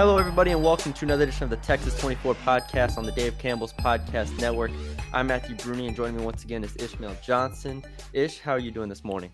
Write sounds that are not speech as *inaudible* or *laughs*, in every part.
Hello, everybody, and welcome to another edition of the Texas 24 podcast on the Dave Campbell's Podcast Network. I'm Matthew Bruni, and joining me once again is Ishmael Johnson. Ish, how are you doing this morning?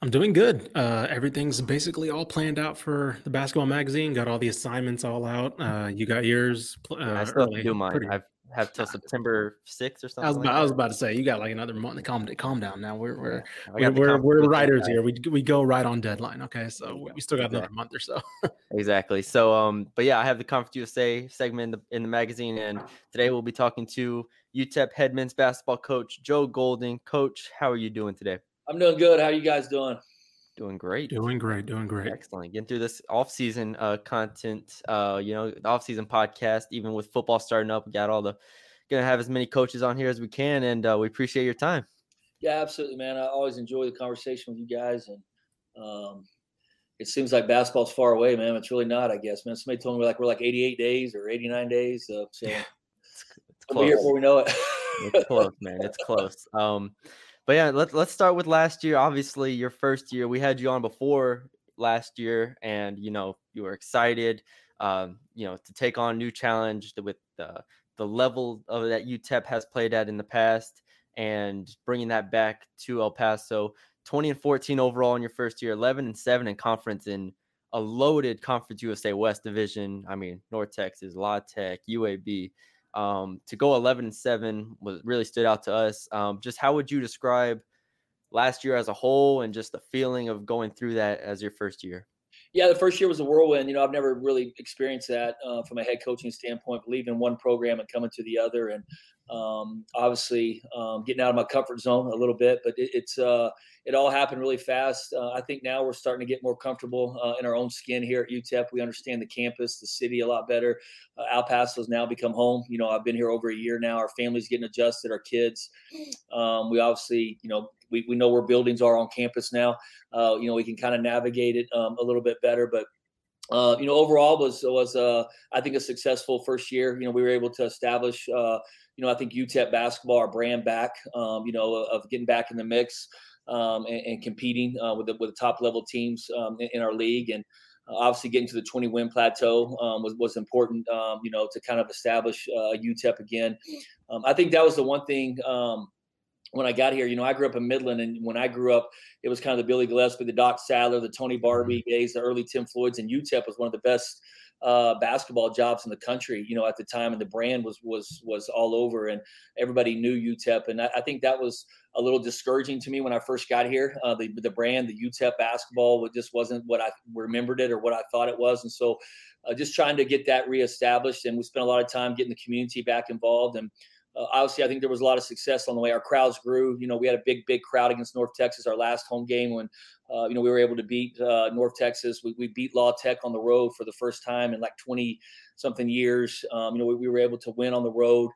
I'm doing good. Uh, everything's basically all planned out for the basketball magazine. Got all the assignments all out. Uh, you got yours. Uh, I still early. do mine. Pretty... I've have till September 6th or something. I was, about, like I was about to say you got like another month. To calm, calm down. Now we're we're yeah, we're, we're, we're writers here. We we go right on deadline. Okay, so we still got exactly. another month or so. *laughs* exactly. So um, but yeah, I have the Conference USA segment in the in the magazine, and today we'll be talking to UTEP head men's basketball coach Joe Golding. Coach, how are you doing today? I'm doing good. How are you guys doing? Doing great. Doing great. Doing great. Excellent. Getting through this off-season uh, content, uh, you know, the off-season podcast, even with football starting up, we got all the going to have as many coaches on here as we can, and uh, we appreciate your time. Yeah, absolutely, man. I always enjoy the conversation with you guys, and um, it seems like basketball's far away, man. It's really not, I guess, man. Somebody told me like we're like 88 days or 89 days, uh, so yeah, it's, it's close. here before we know it. it's close, *laughs* man. It's close. Um, but yeah, let's let's start with last year. Obviously, your first year. We had you on before last year, and you know you were excited. Um, you know to take on new challenge with the the level of that UTEP has played at in the past and bringing that back to El Paso. 20 and 14 overall in your first year, 11 and 7 in conference in a loaded Conference USA West division. I mean, North Texas, La Tech, UAB. Um, to go 11 and 7 was really stood out to us. Um, just how would you describe last year as a whole and just the feeling of going through that as your first year? Yeah, the first year was a whirlwind. You know, I've never really experienced that uh, from a head coaching standpoint, leaving one program and coming to the other, and um, obviously um, getting out of my comfort zone a little bit. But it, it's uh, it all happened really fast. Uh, I think now we're starting to get more comfortable uh, in our own skin here at UTEP. We understand the campus, the city a lot better. Uh, El Paso's now become home. You know, I've been here over a year now. Our family's getting adjusted. Our kids. Um, we obviously, you know, we, we know where buildings are on campus now. Uh, you know, we can kind of navigate it um, a little bit better, but uh, you know, overall was was uh, I think a successful first year. You know, we were able to establish, uh, you know, I think UTEP basketball, our brand back. Um, you know, of getting back in the mix um, and, and, competing uh, with the with the top level teams um, in, in, our league, and uh, obviously getting to the 20 win plateau um, was was important. Um, you know, to kind of establish UTEP again. Um, I think that was the one thing when I got here, you know, I grew up in Midland, and when I grew up, it was kind of the Billy Gillispie, the Doc Sadler, the Tony mm-hmm. days, the early Tim Floyd's, and UTEP was one of the best uh, basketball jobs in the country, you know, at the time, and the brand was was was all over, and everybody knew UTEP, and I, I think that was a little discouraging to me when I first got here. Uh, the the brand, the UTEP basketball, just wasn't what I remembered it or what I thought it was, and so uh, just trying to get that reestablished, and we spent a lot of time getting the community back involved, and uh, obviously, I think there was a lot of success on the way. Our crowds grew. You know, we had a big, big crowd against North Texas our last home game when, uh, you know, we were able to beat uh, North Texas. We, we, beat La Tech on the road for the first time in like 20 something years. Um, you know, we, we, were able to win on the road.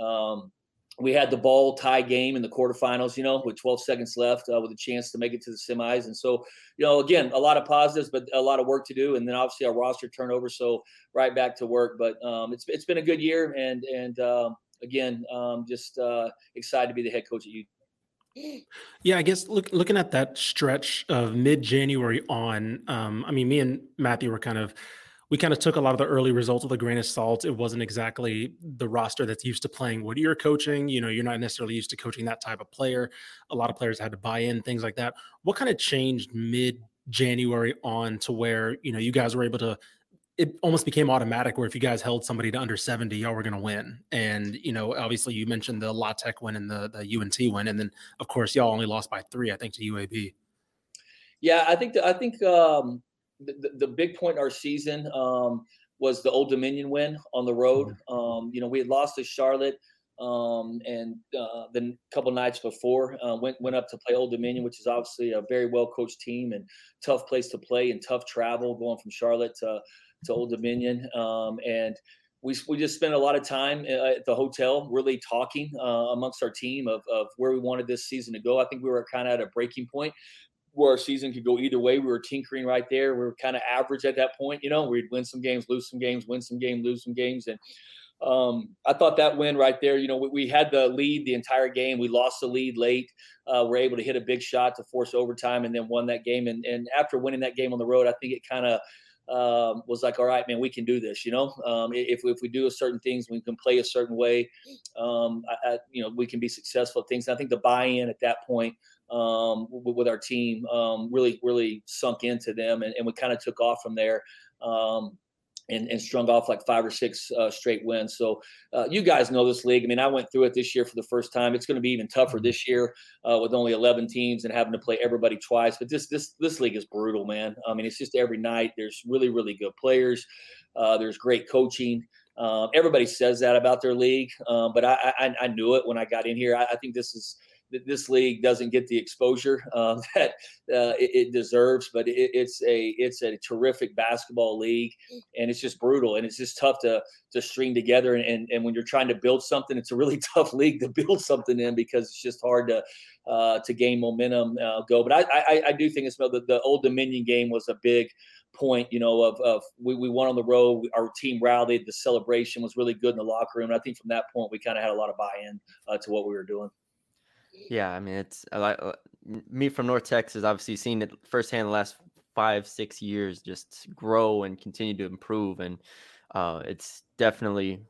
Um, we had the ball tie game in the quarterfinals, you know, with 12 seconds left, uh, with a chance to make it to the semis. And so, you know, again, a lot of positives, but a lot of work to do. And then obviously our roster turnover, so right back to work. But um, it's it's been a good year, and and um, again, um, just uh, excited to be the head coach at U. Yeah, I guess look, looking at that stretch of mid January on, um, I mean, me and Matthew were kind of, we kind of took a lot of the early results with a grain of salt. It wasn't exactly the roster that's used to playing what you're coaching. You know, you're not necessarily used to coaching that type of player. A lot of players had to buy in, things like that. What kind of changed mid January on to where, you know, you guys were able to it almost became automatic where if you guys held somebody to under 70, y'all were going to win. And, you know, obviously you mentioned the La Tech win and the, the UNT win. And then, of course, y'all only lost by three, I think, to UAB. Yeah, I think, the, I think um, the, the big point in our season um, was the Old Dominion win on the road. Mm-hmm. Um, you know, we had lost to Charlotte um, and uh, then a couple nights before uh, went went up to play Old Dominion, which is obviously a very well coached team and tough place to play and tough travel going from Charlotte to to Old Dominion. Um, and we, we just spent a lot of time uh, at the hotel really talking uh, amongst our team of, of where we wanted this season to go. I think we were kind of at a breaking point where our season could go either way. We were tinkering right there. We were kind of average at that point. You know, we'd win some games, lose some games, win some games, lose some games. And um, I thought that win right there, you know, we, we, had the lead the entire game. We lost the lead late. Uh, we're able to hit a big shot to force overtime and then won that game. And, and after winning that game on the road, I think it kind of um, was like, all right, man, we can do this. You know, um, if if we do certain things, we can play a certain way. Um, I, I, you know, we can be successful at things. And I think the buy-in at that point um, with, with, our team um, really really sunk into them, and, and we kind of took off from there. Um, and, and strung off like five or six uh, straight wins. So uh, you guys know this league. I mean, I went through it this year for the first time. It's going to be even tougher this year uh, with only 11 teams and having to play everybody twice. But this this this league is brutal, man. I mean, it's just every night. There's really really good players. Uh, there's great coaching. Um, everybody says that about their league, um, but I, I, I knew it when I got in here. I, I think this is this league doesn't get the exposure uh, *laughs* that uh, it, it, deserves. But it, it's a it's a terrific basketball league, and it's just brutal, and it's just tough to to string together. And, and, and when you're trying to build something, it's a really *laughs* tough league to build something in because it's just hard to uh, to gain momentum uh, go. But I, I, I do think it's the, the old Dominion game was a big point, you know, of, of we, we won on the road. Our team rallied. The celebration was really good in the locker room. And I think from that point, we kind of had a lot of buy in uh, to what we were doing. Yeah, I mean, it's like uh, me from North Texas. Obviously, seen it firsthand the last five, six years just grow and continue to improve, and uh, it's definitely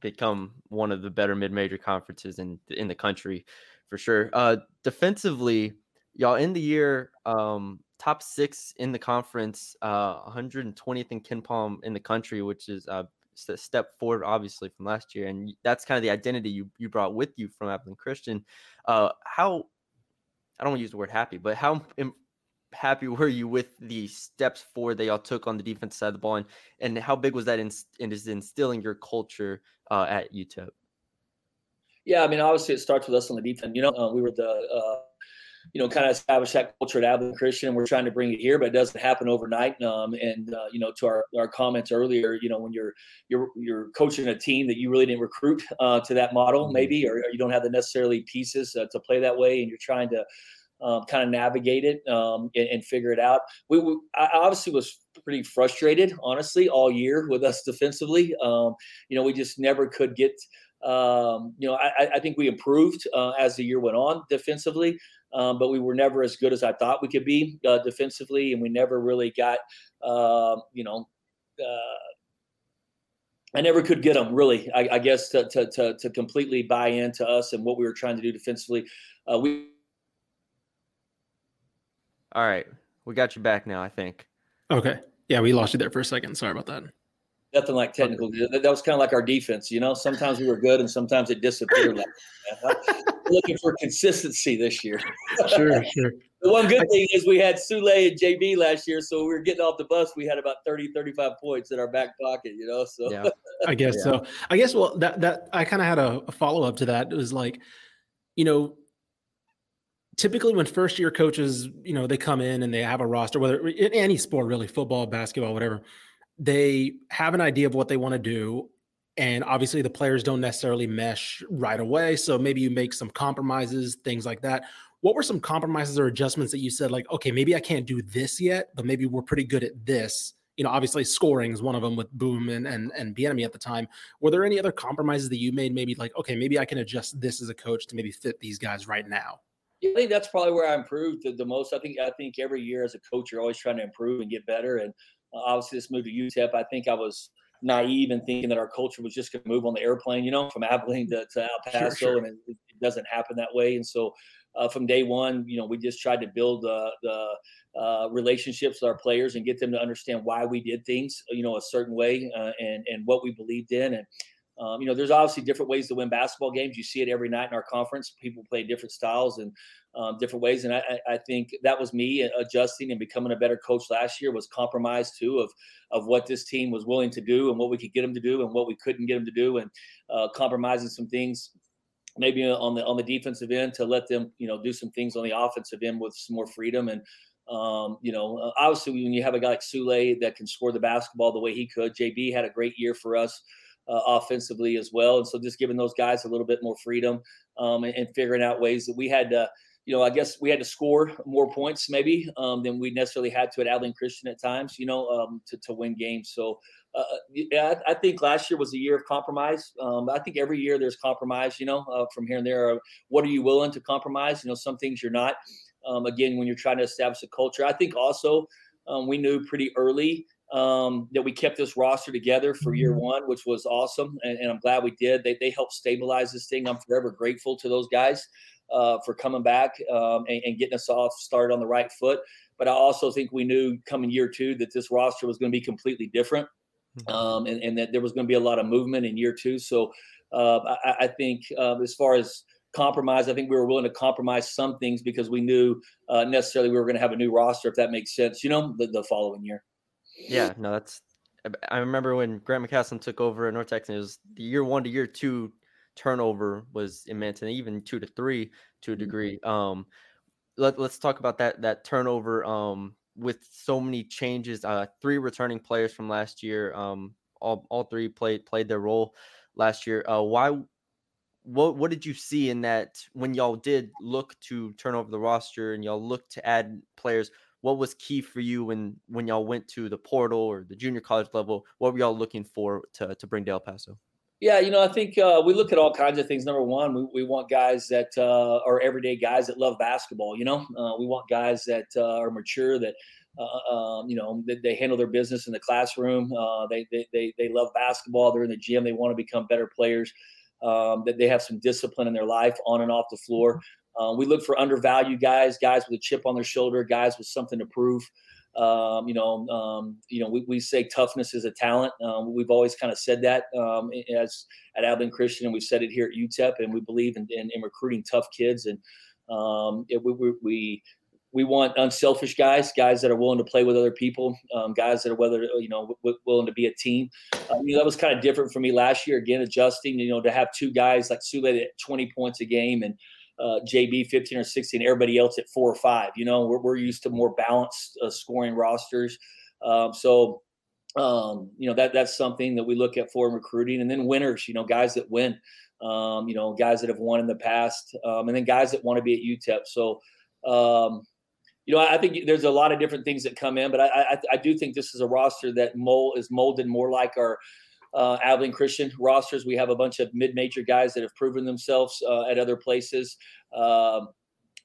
become one of the better mid-major conferences in in the country for sure. Uh, defensively, y'all in the year um, top six in the conference, uh, 120th in KenPom in the country, which is uh, step forward, obviously, from last year, and that's kind of the identity you you brought with you from Abilene Christian. Uh, how I don't want to use the word happy, but how *laughs* Im- happy were you with the steps forward they all took on the defense side of the ball, and, and how big was that in, in instilling your culture uh, at UTEP? Yeah, I mean, obviously it starts with us on the defense. You know, uh, we were the uh, you know, kind of establish that culture at Abilene Christian. And we're trying to bring it here, but it doesn't happen overnight. Um, and uh, you know, to our, our comments earlier, you know, when you're you're you're coaching a team that you really didn't recruit uh, to that model, mm-hmm. maybe, or, or, you don't have the necessarily pieces uh, to play that way, and you're trying to um, kind of navigate it um, and, and, figure it out. We, we, I obviously was pretty frustrated, honestly, all year with us defensively. Um, you know, we just never could get. Um, you know, I, I, think we improved uh, as the year went on defensively um, but we were never as good as I thought we could be uh, defensively, and we never really got, uh, you know, uh, I never could get them really. I, I guess to, to, to to completely buy into us and what we were trying to do defensively. Uh, we. All right, we got you back now. I think. Okay. Yeah, we lost you there for a second. Sorry about that nothing like technical. That, was kind of like our defense, you know. Sometimes we were good, and sometimes it disappeared. Like looking for consistency this year. sure, *laughs* sure. The one good thing is we had Souley and JB last year, so we were getting off the bus. We had about 30, 35 points in our back pocket, you know. So yeah. *laughs* I guess yeah. so. I guess well that that I kind of had a, a follow up to that. It was like, you know, typically when first year coaches, you know, they come in and they have a roster, whether in any sport, really, football, basketball, whatever they have an idea of what they want to do and obviously the players don't necessarily mesh right away so maybe you make some compromises things like that what were some compromises or adjustments that you said like okay maybe i can't do this yet but maybe we're pretty good at this you know obviously scoring is one of them with Boum and and, and Bieniemy at the time were there any other compromises that you made maybe like okay maybe i can adjust this as a coach to maybe fit these guys right now I think that's probably where I improved the, the, most. I think I think every year as a coach, you're always trying to improve and get better. And uh, obviously, this move to UTEP, I think I was naive in thinking that our culture was just going to move on the airplane, you know, from Abilene to, to El Paso, sure, sure. and it, it, doesn't happen that way. And so uh, from day one, you know, we just tried to build uh, the uh, relationships with our players and get them to understand why we did things, you know, a certain way uh, and and what we believed in. And um, you know, there's obviously different ways to win basketball games. You see it every night in our conference. People play different styles and um, different ways. And I, I, think that was me adjusting and becoming a better coach last year. Was compromise too of of what this team was willing to do and what we could get them to do and what we couldn't get them to do, and uh, compromising some things maybe on the on the defensive end to let them you know do some things on the offensive end with some more freedom and um, you know uh, obviously when you have a guy like Souley that can score the basketball the way he could JB had a great year for us uh, offensively as well and so just giving those guys a little bit more freedom um, and, and, figuring out ways that we had to you know I guess we had to score more points maybe um, than we necessarily had to at Abilene Christian at times you know um, to, to win games so uh, yeah, I, I, think last year was a year of compromise. Um, I think every year there's compromise, you know, uh, from here and there. What are you willing to compromise? You know, some things you're not. Um, again, when you're trying to establish a culture, I think also um, we knew pretty early um, that we kept this roster together for year mm-hmm. one, which was awesome, and, and I'm glad we did. They they helped stabilize this thing. I'm forever grateful to those guys uh, for coming back um, and, and getting us off started on the right foot. But I also think we knew coming year two that this roster was going to be completely different. Mm-hmm. um, and, and, that there was going to be a lot of movement in year two. So uh, I, I, think uh, as far as compromise, I think we were willing to compromise some things because we knew uh, necessarily we were going to have a new roster, if that makes sense, you know, the, the following year. Yeah, no, that's. I remember when Grant McCasland took over at North Texas, it was the year one to year two turnover was immense, and even two to three to a mm-hmm. degree. Um, let, let's talk about that that turnover. Um, with so many changes, uh, three returning players from last year, um, all, all three played played their role last year. Uh, why? What what did you see in that when y'all did look to turn over the roster and y'all looked to add players? What was key for you when when y'all went to the portal or the junior college level? What were y'all looking for to to bring to El Paso? Yeah, you know, I think uh, we look at all kinds of things. Number one, we, we want guys that uh, are everyday guys that love basketball. You know, uh, we want guys that uh, are mature, that uh, um, you know, they, they, handle their business in the classroom. Uh, they, they, they they love basketball. They're in the gym. They want to become better players. Um, that they have some discipline in their life on and off the floor. We look for undervalued guys, guys with a chip on their shoulder, guys with something to prove. Um, you know, um, you know, we, we say toughness is a talent. Um, we've always kind of said that um, as at Abilene Christian, and we've said it here at UTEP, and we believe in, in, in recruiting tough kids. And um, it, we, we, we we want unselfish guys, guys that are willing to play with other people, um, guys that are whether you know w- willing to be a team. Um, you know that was kind of different for me last year. Again, adjusting. You know to have two guys like Souley at 20 points a game and uh, JB 15 or 16, everybody else at four or five. You know, we're, we're used to more balanced uh, scoring rosters. Um, so, um, you know, that that's something that we look at for recruiting. And then winners, you know, guys that win, um, you know, guys that have won in the past, um, and then guys that want to be at UTEP. So, um, you know, I think there's a lot of different things that come in, but I, I, I do think this is a roster that mold is molded more like our uh, Abilene Christian rosters. We have a bunch of mid-major guys that have proven themselves uh, at other places. Uh,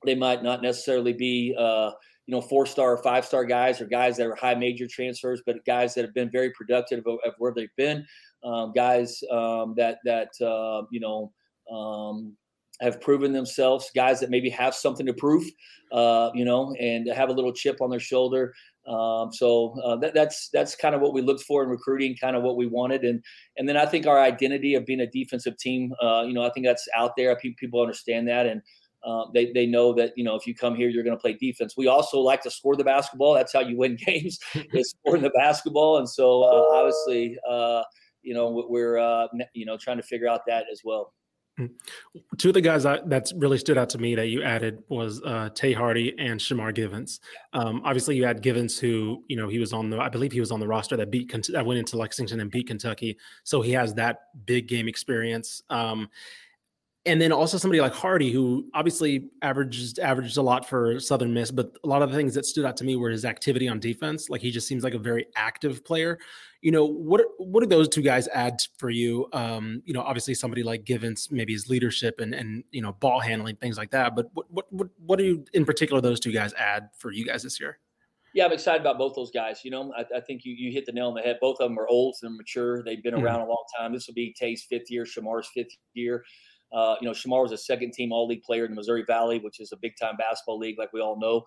they might not necessarily be, uh, you know, four-star or five-star guys or guys that are high major transfers, but guys that have been very productive of, of where they've been. Um, guys um, that that uh, you know um, have proven themselves. Guys that maybe have something to prove, uh, you know, and have a little chip on their shoulder. Um, so uh, that, that's that's kind of what we looked for in recruiting, kind of what we wanted, and and then I think our identity of being a defensive team, uh, you know, I think that's out there. People understand that, and uh, they they know that you know if you come here, you're going to play defense. We also like to score the basketball. That's how you win *laughs* games, is scoring the basketball, and so uh, obviously, uh, you know, we're uh, you know trying to figure out that as well. Mm. Two of the guys that that's really stood out to me that you added was uh, Tae Hardy and Shamar Givens. Um, obviously, you had Givens, who you know he was on the, I believe he was on the roster that beat that went into Lexington and beat Kentucky, so he has that big game experience. Um, and then also somebody like Hardy, who obviously averaged averaged a lot for Southern Miss, but a lot of the things that stood out to me were his activity on defense. Like he just seems like a very active player. You know, what what do those two guys add for you? Um, you know, obviously somebody like Givens, maybe his leadership and and you know ball handling things like that. But what what what, what do you in particular those two guys add for you guys this year? Yeah, I'm excited about both those guys. You know, I, I, think you, you hit the nail on the head. Both of them are old and mature. They've been mm-hmm. around a long time. This will be Tae's fifth year, Shamar's fifth year. Uh, you know, Shamar was a second team All League player in the Missouri Valley, which is a big time basketball league, like we all know.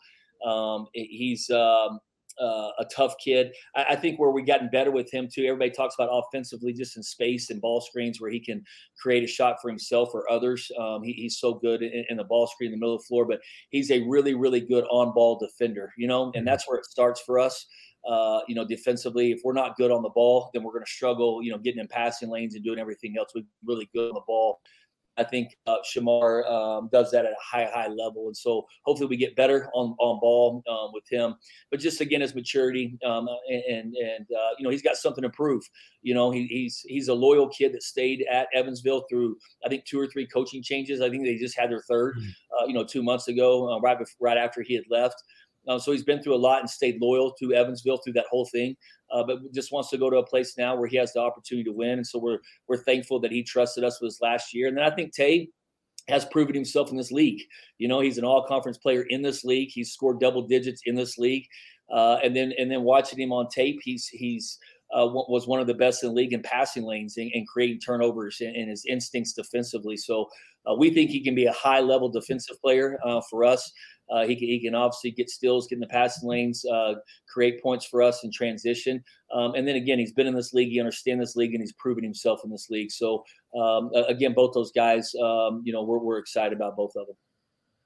Um, he's um, uh, a tough kid. I, I, think where we've gotten better with him too. Everybody talks about offensively, just in space and ball screens, where he can create a shot for himself or others. Um, he, he's so good in, in, the ball screen in the middle of the floor, but he's a really, really good on-ball defender. You know, and mm-hmm. that's where it starts for us. Uh, you know, defensively, if we're not good on the ball, then we're going to struggle. You know, getting in passing lanes and doing everything else. We're really good on the ball. I think uh, Shamar um, does that at a high, high level, and so hopefully we get better on on ball um, with him. But just again, his maturity um, and and uh, you know he's got something to prove. You know he, he's he's a loyal kid that stayed at Evansville through I think two or three coaching changes. I think they just had their 3rd mm-hmm. uh, you know, two months ago, uh, right before, right after he had left. Uh, so he's been through a lot and stayed loyal to Evansville through that whole thing. Uh, but just wants to go to a place now where he has the opportunity to win. And so we're we're thankful that he trusted us with his last year. And then I think Tae has proven himself in this league. You know, he's an all conference player in this league. He's scored double digits in this league. Uh, and then and then watching him on tape, he's he's uh, was one of the best in the league in passing lanes and, and creating turnovers and, and, his instincts defensively. So uh, we think he can be a high level defensive player uh, for us. Uh, he, can, he can obviously get steals, get in the passing lanes, uh, create points for us in transition. Um, and then again, he's been in this league, he understands this league, and he's proven himself in this league. So um, again, both those guys, um, you know, we're, we're excited about both of them.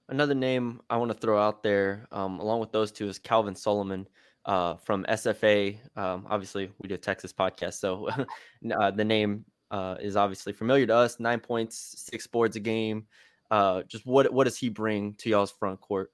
Another name I want to throw out there, um, along with those two, is Calvin Solomon. Uh, from SFA. Um, obviously, we do a Texas podcast, so *laughs* uh, the name uh, is obviously familiar to us. Nine points, six boards a game. Uh, just what what does he bring to y'all's front court?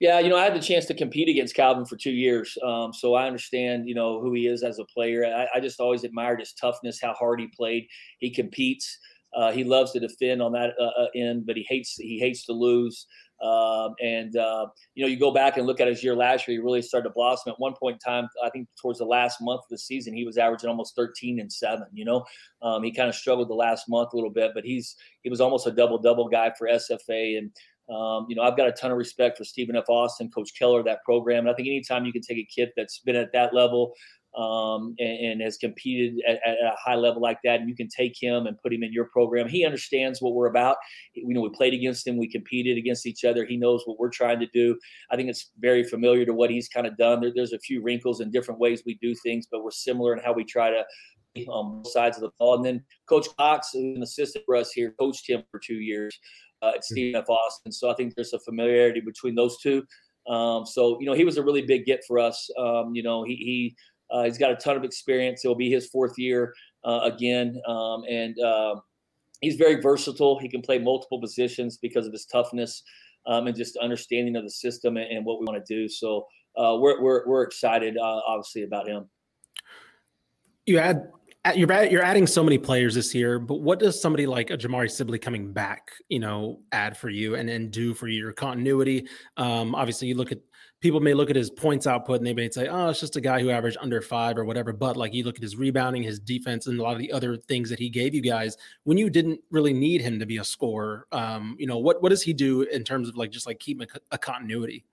Yeah, you know, I had the chance to compete against Calvin for two years, um, so I understand, you know, who he is as a player. I, I, just always admired his toughness, how hard he played. He competes. Uh, he loves to defend on that uh, uh end, but he hates he hates to lose. Um, and uh, you know, you go back and look at his year last year. He really started to blossom. At one point in time, I think towards the last month of the season, he was averaging almost 13 and seven. You know, um, he kind of struggled the last month a little bit, but he's he was almost a double double guy for SFA. And um, you know, I've got a ton of respect for Stephen F. Austin, Coach Keller, that program. And I think anytime you can take a kid that's been at that level, um, and, and, has competed at, at, a high level like that, and you can take him and put him in your program. He understands what we're about. You know, we played against him, we competed against each other. He knows what we're trying to do. I think it's very familiar to what he's kind of done. There, there's a few wrinkles and different ways we do things, but we're similar in how we try to on both sides of the ball. And then Coach Cox, who's an assistant for us here, coached him for two years uh, at hmm. Stephen F. Austin. So I think there's a familiarity between those two. Um, so you know, he was a really big get for us. Um, you know, he he uh, he's got a ton of experience. It'll be his fourth year uh, again, um, and uh, he's very versatile. He can play multiple positions because of his toughness um, and just understanding of the system and, and what we want to do. So uh, we're, we're we're excited, uh, obviously, about him. You add you're you're adding so many players this year, but what does somebody like a Jamari Sibley coming back, you know, add for you and and do for your continuity? Um, obviously, you look at people may look at his points output and they may say, oh, it's just a guy who averaged under five or whatever. But like you look at his rebounding, his defense, and a lot of the other things that he gave you guys when you didn't really need him to be a scorer. Um, you know, what what does he do in terms of like just like keeping a, a continuity?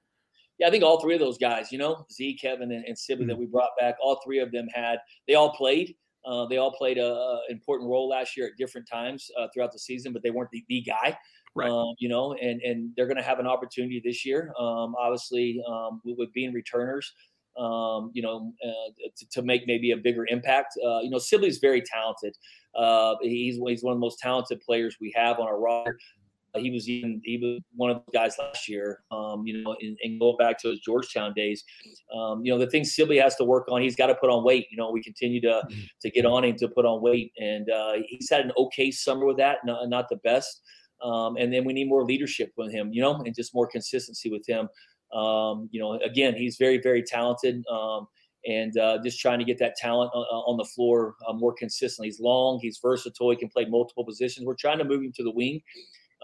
Yeah, I think all three of those guys, you know, Z, Kevin, and, and Sibley mm-hmm. that we brought back, all three of them had they all played. Uh, they all played a, a, important role last year at different times uh, throughout the season, but they weren't the, the guy. Right. Um, you know, and and they're going to have an opportunity this year. Um, obviously, um, with, being returners, um, you know, uh, to, to, make maybe a bigger impact. Uh, you know, Sibley's very talented. Uh, he's he's one of the most talented players we have on our roster. He was even he was one of the guys last year. Um, you know, and, and, going back to his Georgetown days, um, you know, the thing Sibley has to work on. He's got to put on weight. You know, we continue to mm-hmm. to get on him to put on weight, and uh, he's had an okay summer with that. Not, not the best. Um, and then we need more leadership with him, you know, and just more consistency with him. Um, you know, again, he's very, very talented. Um, and uh, just trying to get that talent uh, uh on the floor uh, more consistently. He's long, he's versatile, he can play multiple positions. We're trying to move him to the wing.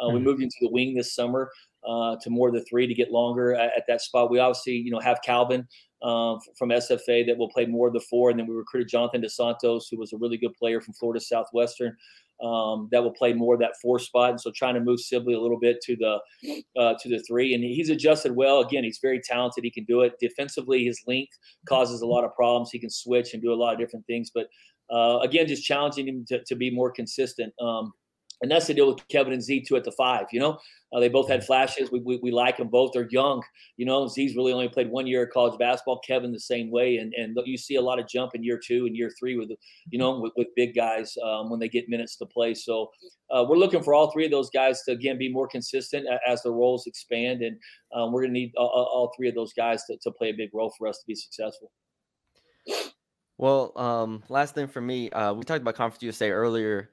Uh, we mm-hmm. moved him to the wing this summer uh, to more the three to get longer at, at, that spot. We obviously, you know, have Calvin uh, from SFA that will play more of the four, and then we recruited Jonathan DeSantos, who was a really good player from Florida Southwestern, um, that will play more that four spot. And so trying to move Sibley a little bit to the uh, to the three, and he's adjusted well. Again, he's very talented. He can do it defensively. His length causes a lot of problems. He can switch and do a lot of different things, but uh, again, just challenging him to, to be more consistent. Um, and that's the deal with Kevin and Z two at the five. You know, uh, they both had flashes. We, we, we like them both. They're young. You know, Z's really only played one year of college basketball. Kevin the same way, and and you see a lot of jump in year two and year three with you know with, with big guys um, when they get minutes to play. So uh, we're looking for all three of those guys to again be more consistent as the roles expand, and um, we're going to need all, all, three of those guys to, to play a big role for us to be successful. Well, um, last thing for me, uh, we talked about Conference USA earlier.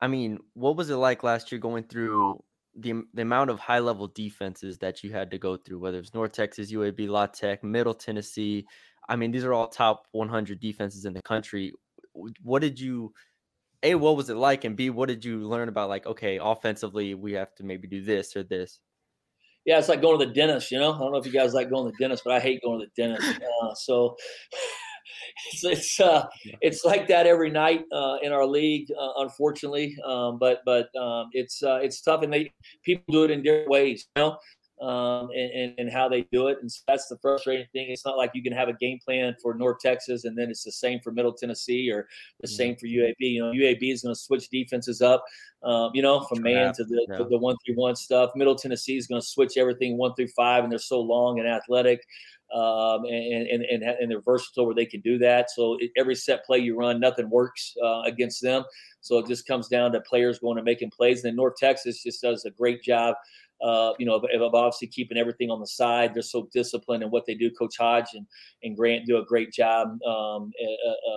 I mean, what was it like last year going through the the amount of high level defenses that you had to go through, whether it's North Texas, UAB, La Tech, Middle Tennessee. I mean, these are all top 100 defenses in the country. What did you, a, what was it like, and b, what did you learn about like, okay, offensively, we have to maybe do this or this. Yeah, it's like going to the dentist. You know, I don't know if you guys like going to the dentist, but I hate going to the dentist. Uh, so *laughs* it's it's, uh, it's like that every night uh, in our league, uh, unfortunately. Um, but but um, it's uh, it's tough, and they people do it in different ways, you know, um, and, and, and how they do it, and so that's the frustrating thing. It's not like you can have a game plan for North Texas, and then it's the same for Middle Tennessee or the same for UAB. You know, UAB is going to switch defenses up, um, you know, from man to the, yeah. to the one through one stuff. Middle Tennessee is going to switch everything one through five, and they're so long and athletic um, and, and, and, and they're versatile where they can do that. So every set play you run, nothing works uh, against them. So it just comes down to players going and making plays. And then North Texas just does a great job, uh, you know, of, of, obviously keeping everything on the side. They're so disciplined in what they do. Coach Hodge and, and Grant do a great job um,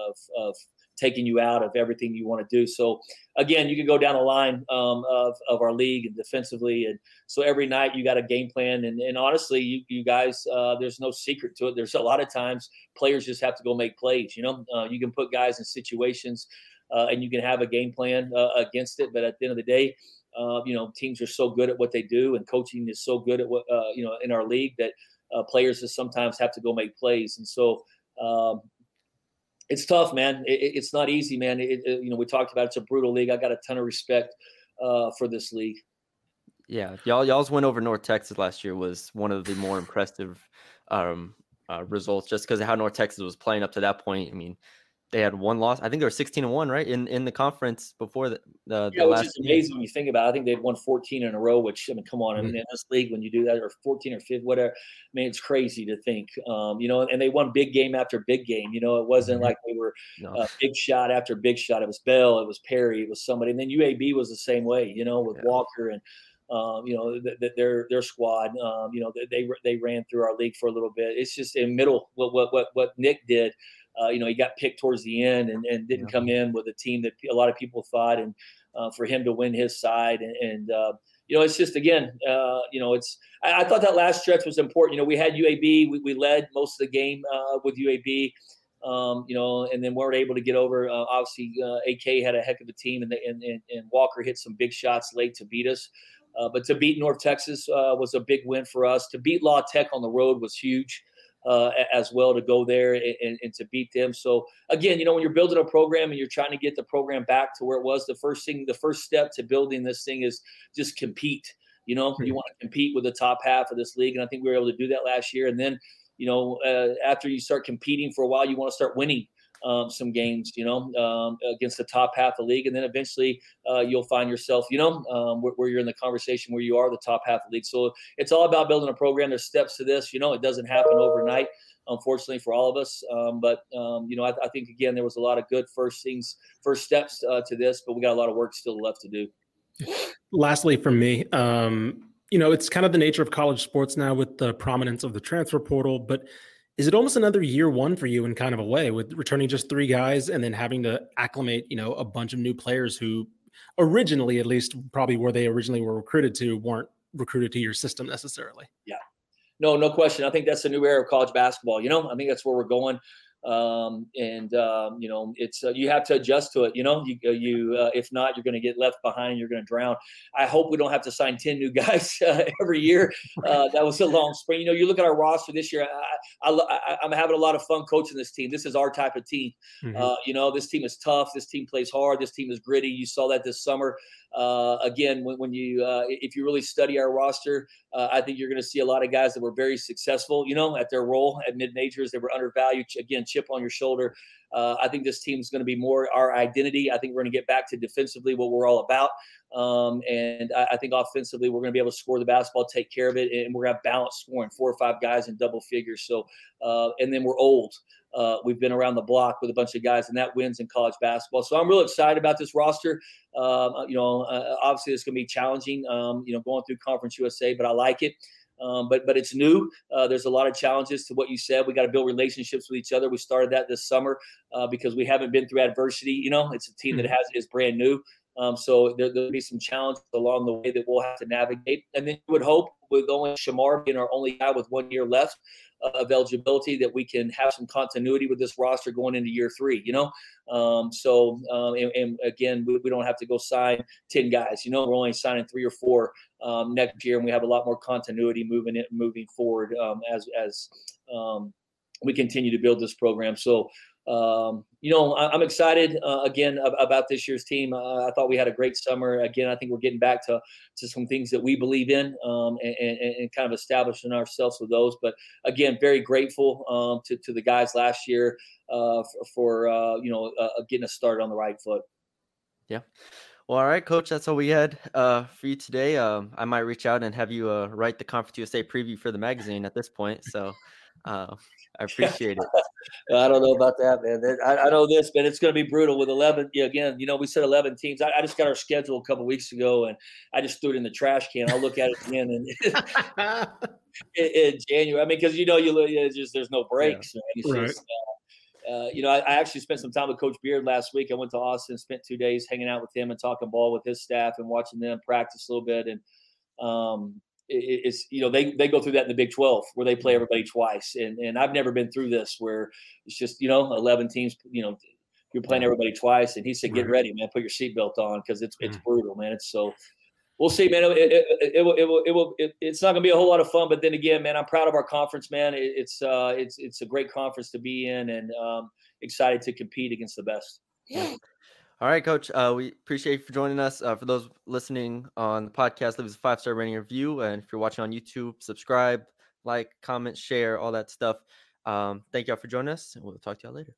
of, of taking you out of everything you want to do. So again, you can go down the line um, of, of our league and defensively. And so every night you got a game plan. And, and honestly, you, you guys, uh, there's no secret to it. There's a lot of times players just have to go make plays. You know, uh, you can put guys in situations uh, and you can have a game plan uh, against it. But at the end of the day, uh, you know, teams are so good at what they do, and coaching is so good at what uh, you know in our league that players just sometimes have to go make plays. And so, um, it's tough, man. It, it's not easy, man. It, you know, we talked about it's a brutal league. I got a ton of respect uh, for this league. Yeah, y'all y'all's win over North Texas last year was one of the more impressive um, uh, results, just because of how North Texas was playing up to that point. I mean, they had one loss. I think they were 16 and one, right? In in the conference before the, the, yeah, the which is amazing when you think about it. I think they've won 14 in a row, which I mean, come on, mm-hmm. I mean, in this league, when you do that, or 14 or 15, whatever, I mean, it's crazy to think, um, you know, and they won big game after big game. You know, it wasn't mm-hmm. like they were no. uh, big shot after big shot. It was Bell, it was Perry, it was somebody. And then UAB was the same way, you know, with yeah. Walker and um, you know, th- th- their their squad. Um, you know, they they ran through our league for a little bit. It's just in middle what what what what Nick did uh, you know, he got picked towards the end and, and didn't yeah. come in with a team that a lot of people thought, and uh, for him to win his side, and, and uh, you know, it's just again, uh, you know, it's. I, I, thought that last stretch was important. You know, we had UAB, we, we led most of the game uh, with UAB. Um, you know, and then weren't able to get over. Uh, obviously, AK had a heck of a team, and, they, and, and, and Walker hit some big shots late to beat us. Uh, but to beat North Texas uh, was a big win for us. To beat La Tech on the road was huge uh, as well to go there and, and, to beat them. So again, you know, when you're building a program and you're trying to get the program back to where it was, the first thing, the first step to building this thing is just compete. You know, mm-hmm. you want to compete with the top half of this league, and I think we were able to do that last year. And then, you know, uh, after you start competing for a while, you want to start winning um, some games, you know, um, against the top half of the league, and then eventually uh, you'll find yourself, you know, um, where, where, you're in the conversation where you are the top half of the league. So it's all about building a program. There's steps to this, you know. It doesn't happen overnight, unfortunately for all of us. Um, but um, you know, I, I, think again there was a lot of good first things, first steps uh, to this, but we got a lot of work still left to do. Lastly, from me. Um, you know, it's kind of the nature of college sports now with the prominence of the transfer portal, but is it almost another year one for you in kind of a way with returning just three guys and then having to acclimate, you know, a bunch of new players who originally, at least probably where they originally were recruited to, weren't recruited to your system necessarily? Yeah. No, no question. I think that's the new era of college basketball. You know, I think that's where we're going um, and um, you know it's uh, you have to adjust to it. You know, you uh, you uh, if not, you're going to get left behind. You're going to drown. I hope we don't have to sign ten new *laughs* guys uh, every year. Uh, that was a long spring. You know, you look at our roster this year. I, I, am having a lot of fun coaching this team. This is our type of team. Mm-hmm. Uh, you know, this team is tough. This team plays hard. This team is gritty. You saw that this summer. Again, when, when you uh, if you really study our roster, Uh, I think you're going to see a lot of guys that were very successful, you know, at their role at mid majors. They were undervalued. Again, chip on your shoulder. Uh, I think this team is going to be more our identity. I think we're going to get back to defensively what we're all about. Um, and I, I, think offensively, we're going to be able to score the basketball, take care of it, and we're going to have balance scoring four or five guys in double figures. So, uh, and then we're old. Uh, we've been around the block with a bunch of guys, and that wins in college basketball. So I'm real excited about this roster. Um, you know, uh, obviously it's going to be challenging. Um, you know, going through Conference USA, but I like it. Um, but but it's new. Uh, there's a lot of challenges to what you said. We got to build relationships with each other. We started that this summer uh, because we haven't been through adversity. You know, it's a team that hmm. has is brand new. Um, so there, will be some challenges along the way that we'll have to navigate. And then you would hope with only Shamar being our only guy with one year left of eligibility that we can have some continuity with this roster going into year three, you know? Um, so, um, and, and, again, we, we, don't have to go sign 10 guys, you know, we're only signing three or four um, next year and we have a lot more continuity moving it, moving forward um, as, as um, we continue to build this program. So, um, you know, I, am excited uh, again about this year's team. Uh, I thought we had a great summer. Again, I think we're getting back to to some things that we believe in um, and, and, and, kind of establishing ourselves with those. But again, very grateful um, to to the guys last year uh, for, for uh, you know uh, getting us started on the right foot. Yeah. Well, all right, Coach. That's all we had uh, for you today. Um, I might reach out and have you write the Conference USA preview for the magazine at this point. So. I *laughs* appreciate it. I don't know about that, man. I, I know this, man. it's going to be brutal with 11. Yeah, again, you know, we said 11 teams. I, I, just got our schedule a couple weeks ago, and I just threw it in the trash can. I'll look at it again in, *laughs* in, in January. I mean, because you know, you it's just there's no breaks. Yeah. Right. Just, uh, uh, you know, I, I, actually spent some time with Coach Beard last week. I went to Austin, spent two days hanging out with him and talking ball with his staff and watching them practice a little bit. And um, it's you know they they go through that in the Big 12 where they play mm-hmm. everybody twice, and and I've never been through this where it's just you know 11 teams, you know you're playing everybody twice, and he said get ready, man, put your seatbelt on because it's it's mm. brutal, man. It's so we'll see, man. It, it, it, it will, it will, it will it, it's not going to be a whole lot of fun, but then again, man, I'm proud of our conference, man. it's uh, it's it's a great conference to be in, and um, excited to compete against the best. Yeah. All right, Coach. Uh, we appreciate you for joining us. Uh, for those listening on the podcast, leave us a five star rating review. And if you're watching on YouTube, subscribe, like, comment, share, all that stuff. Um, thank y'all for joining us, and we'll talk to y'all later.